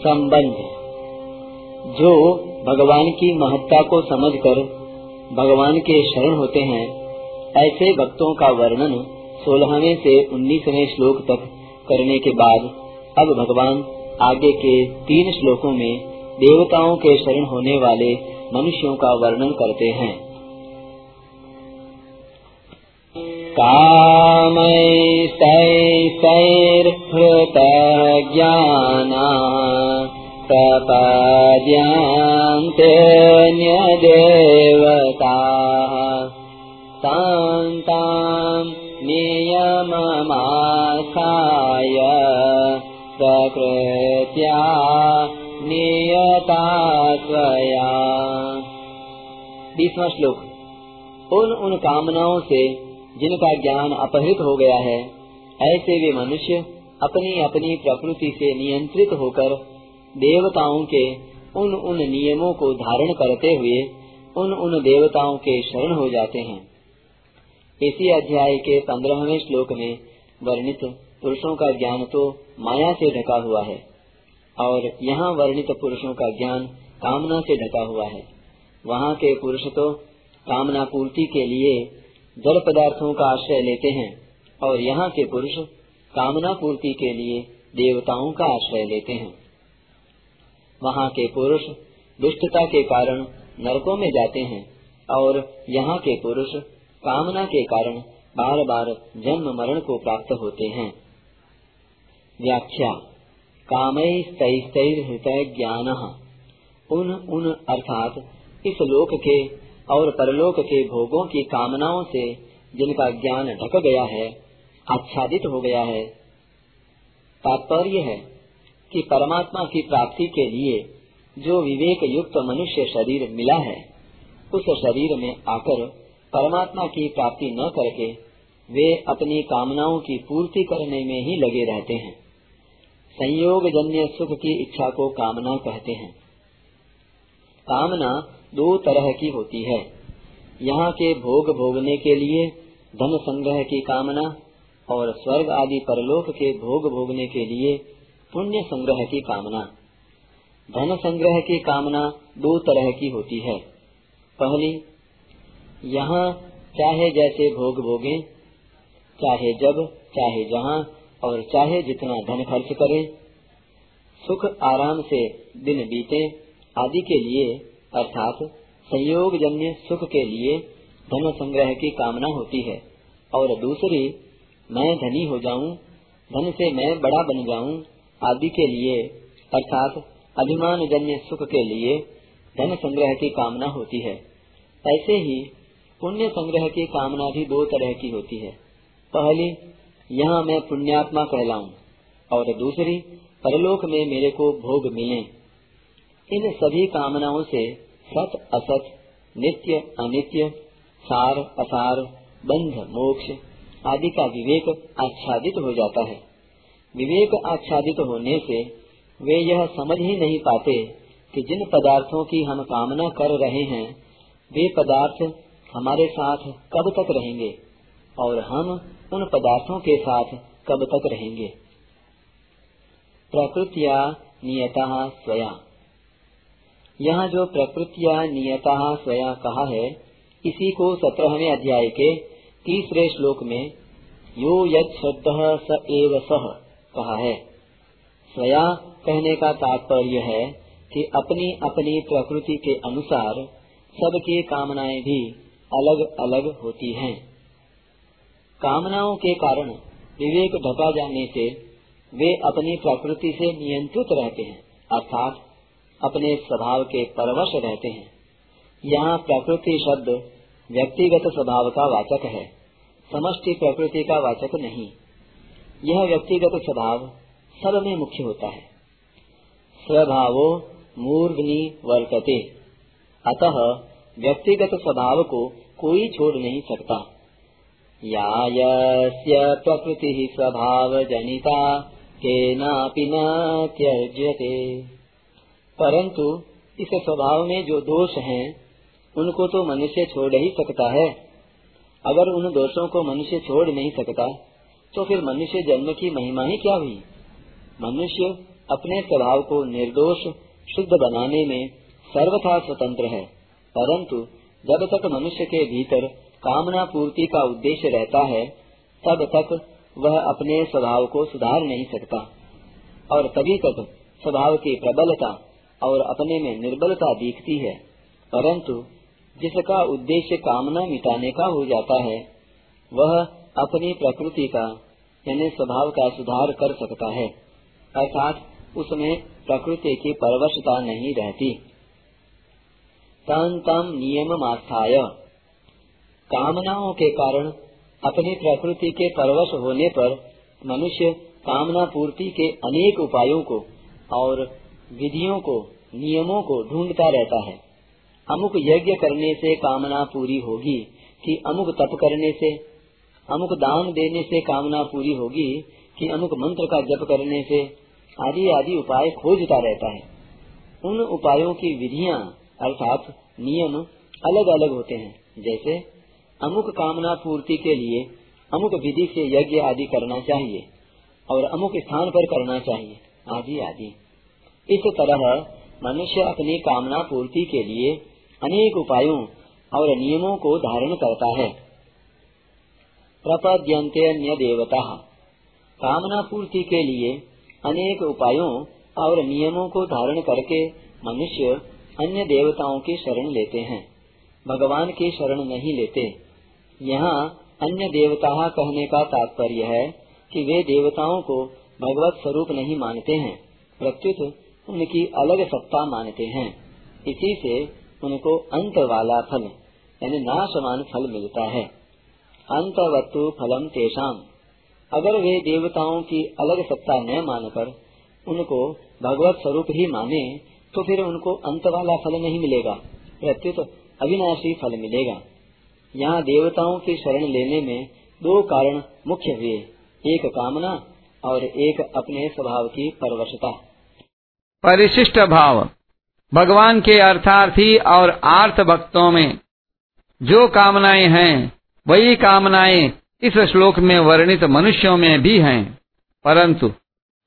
संबंध। जो भगवान की महत्ता को समझकर भगवान के शरण होते हैं, ऐसे भक्तों का वर्णन सोलहवें से उन्नीसवें श्लोक तक करने के बाद अब भगवान आगे के तीन श्लोकों में देवताओं के शरण होने वाले मनुष्यों का वर्णन करते हैं। कामैस्तैस्तैर्हृतज्ञाना प्रपद्यान्त्यन्यदेवताः तान्ताम् नियममासाय प्रकृत्या नियता स्वया। बीसवा श्लोक। उन उन कामनाओं से जिनका ज्ञान अपहृत हो गया है, ऐसे वे मनुष्य अपनी अपनी प्रकृति से नियंत्रित होकर देवताओं के उन उन नियमों को धारण करते हुए उन उन देवताओं के शरण हो जाते हैं। इसी अध्याय के पंद्रहवें श्लोक में वर्णित पुरुषों का ज्ञान तो माया से ढका हुआ है, और यहाँ वर्णित पुरुषों का ज्ञान कामना से ढका हुआ है। वहाँ के पुरुष तो कामना पूर्ति के लिए जड़ पदार्थों का आश्रय लेते हैं और यहाँ के पुरुष कामना पूर्ति के लिए देवताओं का आश्रय लेते हैं। वहाँ के पुरुष दुष्टता के कारण नरकों में जाते हैं और यहाँ के पुरुष कामना के कारण बार बार जन्म मरण को प्राप्त होते हैं। व्याख्या कामय हृदय ज्ञान उन उन अर्थात इस लोक के और परलोक के भोगों की कामनाओं से जिनका ज्ञान ढक गया है, आच्छादित हो गया है। तात्पर्य है कि परमात्मा की प्राप्ति के लिए जो विवेक युक्त मनुष्य शरीर मिला है, उस शरीर में आकर परमात्मा की प्राप्ति न करके वे अपनी कामनाओं की पूर्ति करने में ही लगे रहते हैं। संयोग जन्य सुख की इच्छा को कामना कहते हैं। कामना दो तरह की होती है। यहाँ के भोग भोगने के लिए धन संग्रह की कामना और स्वर्ग आदि परलोक के भोग भोगने के लिए पुण्य संग्रह की कामना। धन संग्रह की कामना दो तरह की होती है। पहली, यहाँ चाहे जैसे भोग भोगे, चाहे जब, चाहे जहाँ और चाहे जितना धन खर्च करें, सुख आराम से दिन बीते आदि के लिए अर्थात संयोग जन्य सुख के लिए धन संग्रह की कामना होती है। और दूसरी, मैं धनी हो जाऊँ, धन से मैं बड़ा बन जाऊँ आदि के लिए, अर्थात अभिमान जन्य सुख के लिए धन संग्रह की कामना होती है। ऐसे ही पुण्य संग्रह की कामना भी दो तरह की होती है। पहली, यहाँ मैं पुण्यात्मा कहलाऊं, और दूसरी, परलोक में मेरे को भोग मिले। इन सभी कामनाओं से सत असत, नित्य अनित्य, सार असार, बंध मोक्ष आदि का विवेक आच्छादित हो जाता है। विवेक आच्छादित होने से वे यह समझ ही नहीं पाते कि जिन पदार्थों की हम कामना कर रहे हैं, वे पदार्थ हमारे साथ कब तक रहेंगे और हम उन पदार्थों के साथ कब तक रहेंगे। प्रकृतिया नियता स्वया। यहाँ जो प्रकृतिया नियता स्वया कहा है, इसी को सत्रहवें अध्याय के तीसरे श्लोक में यो यद स एव सह कहा है स्वया कहने का तात्पर्य है कि अपनी अपनी प्रकृति के अनुसार सबकी कामनाएँ भी अलग अलग होती हैं। कामनाओं के कारण विवेक ढका जाने से वे अपनी प्रकृति से नियंत्रित रहते हैं, अर्थात अपने स्वभाव के परवश रहते हैं। यहाँ प्रकृति शब्द व्यक्तिगत स्वभाव का वाचक है। समष्टि प्रकृति का वाचक नहीं। यह व्यक्तिगत स्वभाव सब में मुख्य होता है। स्वभावो मूर्धनी वर्तते। अतः व्यक्तिगत स्वभाव को कोई छोड़ नहीं सकता। या प्रकृति स्वभाव जनिता के न त्यज्यते। परंतु इस स्वभाव में जो दोष हैं, उनको तो मनुष्य छोड़ ही सकता है। अगर उन दोषों को मनुष्य छोड़ नहीं सकता तो फिर मनुष्य जन्म की महिमा ही क्या हुई? मनुष्य अपने स्वभाव को निर्दोष, शुद्ध बनाने में सर्वथा स्वतंत्र है। परंतु जब तक मनुष्य के भीतर कामना पूर्ति का उद्देश्य रहता है, तब तक वह अपने स्वभाव को सुधार नहीं सकता। और तभी तक स्वभाव की प्रबलता और अपने में निर्बलता दिखती है, परंतु जिसका उद्देश्य कामना मिटाने का हो जाता है, वह अपनी प्रकृति का, यानी स्वभाव का सुधार कर सकता है। अर्थात उसमें प्रकृति की परवशता नहीं रहती। तन तम नियम आस्थाय कामनाओं के कारण अपनी प्रकृति के परवश होने पर मनुष्य कामना पूर्ति के अनेक उपायों को और विधियों को, नियमों को ढूंढता रहता है। अमुक यज्ञ करने से कामना पूरी होगी कि अमुक तप करने से, अमुक दान देने से कामना पूरी होगी कि अमुक मंत्र का जप करने से आदि आदि उपाय खोजता रहता है। उन उपायों की विधियाँ अर्थात नियम अलग अलग होते हैं। जैसे, अमुक कामना पूर्ति के लिए अमुक विधि से यज्ञ आदि करना चाहिए और अमुक स्थान पर करना चाहिए, आदि आदि। इस तरह मनुष्य अपनी कामना पूर्ति के लिए अनेक उपायों और नियमों को धारण करता है। प्रपद्यंते अन्य देवता। कामना पूर्ति के लिए अनेक उपायों और नियमों को धारण करके मनुष्य अन्य देवताओं की शरण लेते हैं। भगवान की शरण नहीं लेते। यहाँ अन्य देवता कहने का तात्पर्य है कि वे देवताओं को भगवत स्वरूप नहीं मानते हैं। प्रत्युत उनकी अलग सत्ता मानते हैं। इसी से उनको अंत वाला फल, यानी नाशवान फल मिलता है। अंत अंतवत्तु फलम तेषाम अगर वे देवताओं की अलग सत्ता न मानकर उनको भगवत स्वरूप ही माने तो फिर उनको अंत वाला फल नहीं मिलेगा। प्रत्युत तो अविनाशी फल मिलेगा। यहाँ देवताओं की शरण लेने में दो कारण मुख्य हुए, एक कामना और एक अपने स्वभाव की परवशता। परिशिष्ट भाव। भगवान के अर्थार्थी और आर्थ भक्तों में जो कामनाएँ हैं, वही कामनाएँ इस श्लोक में वर्णित मनुष्यों में भी हैं। परंतु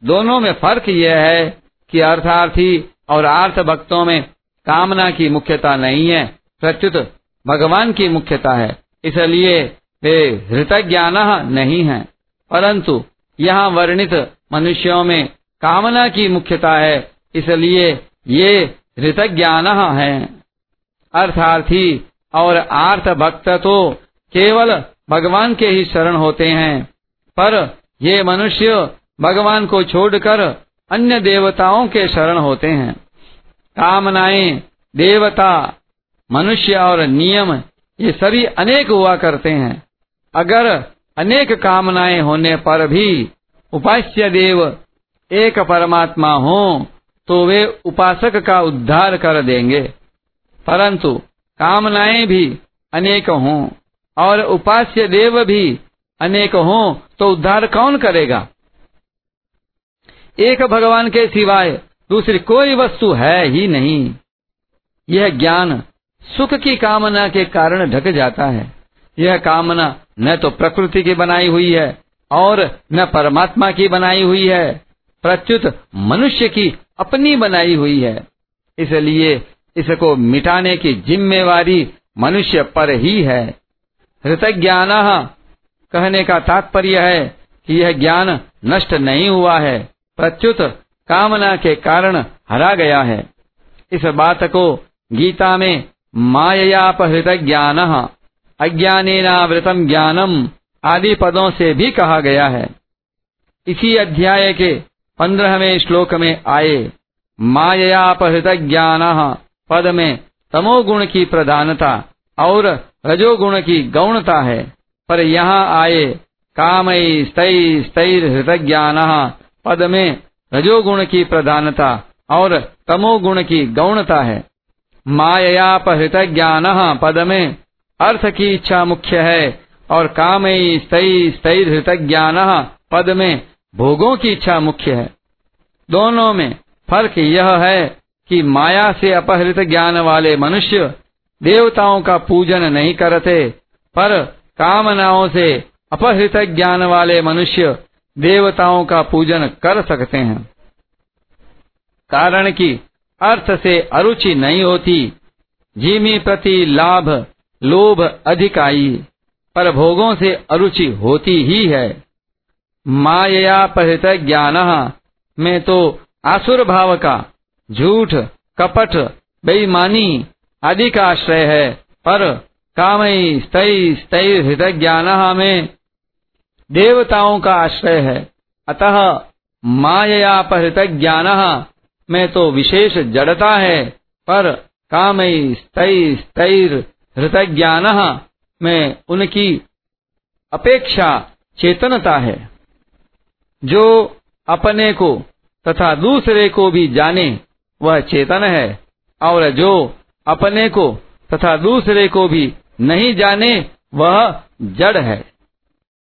दोनों में फ़र्क यह है कि अर्थार्थी और आर्थ भक्तों में कामना की मुख्यता नहीं है, प्रत्युत भगवान की मुख्यता है। इसलिए वे हृतज्ञान नहीं है। परंतु यहाँ वर्णित मनुष्यों में कामना की मुख्यता है इसलिए ये हृतज्ञान है। अर्थार्थी और आर्थ भक्त तो केवल भगवान के ही शरण होते हैं। पर ये मनुष्य भगवान को छोड़कर अन्य देवताओं के शरण होते हैं। कामनाएँ, देवता, मनुष्य और नियम, ये सभी अनेक हुआ करते हैं। अगर अनेक कामनाएँ होने पर भी उपास्य देव एक परमात्मा हो तो वे उपासक का उद्धार कर देंगे। परंतु कामनाएँ भी अनेक हों और उपास्य देव भी अनेक हों तो उद्धार कौन करेगा? एक भगवान के सिवाय दूसरी कोई वस्तु है ही नहीं। यह ज्ञान सुख की कामना के कारण ढक जाता है। यह कामना न तो प्रकृति की बनाई हुई है और न परमात्मा की बनाई हुई है। प्रत्युत मनुष्य की अपनी बनाई हुई है। इसलिए इसको मिटाने की जिम्मेवारी मनुष्य पर ही है। हृतज्ञान कहने का तात्पर्य है कि यह ज्ञान नष्ट नहीं हुआ है। प्रत्युत कामना के कारण हरा गया है। इस बात को गीता में मायापहृत ज्ञान अज्ञानेनावृतम ज्ञानम आदि पदों से भी कहा गया है। इसी अध्याय के पंद्रहवें श्लोक में आए मायापहृत ज्ञान पद में तमोगुण की प्रधानता और रजोगुण की गौणता है। पर यहाँ आए कामय स्तई स्तैर हृत ज्ञान पद में रजोगुण की प्रधानता और तमोगुण की गौणता है। मायापहृत ज्ञान पद में अर्थ की इच्छा मुख्य है और कामयी स्तई स्तई हृत ज्ञान पद में भोगों की इच्छा मुख्य है। दोनों में फ़र्क यह है कि माया से अपहृत ज्ञान वाले मनुष्य देवताओं का पूजन नहीं करते, पर कामनाओं से अपहृत ज्ञान वाले मनुष्य देवताओं का पूजन कर सकते हैं। कारण कि अर्थ से अरुचि नहीं होती, जीमी प्रति लाभ, लोभ अधिक आई, पर भोगों से अरुचि होती ही है। माया परित ज्ञान। में तो आसुर भाव का झूठ, कपट, बेईमानी आदि का आश्रय है। पर कामई स्तई स्तई हृदय ज्ञान में देवताओं का आश्रय है। अतः माया परित ज्ञान, में तो विशेष जड़ता है। पर कामई स्तई स्तैर हृदय ज्ञान में उनकी अपेक्षा चेतनता है। जो अपने को तथा दूसरे को भी जाने, वह चेतन है। और जो अपने को तथा दूसरे को भी नहीं जाने, वह जड़ है।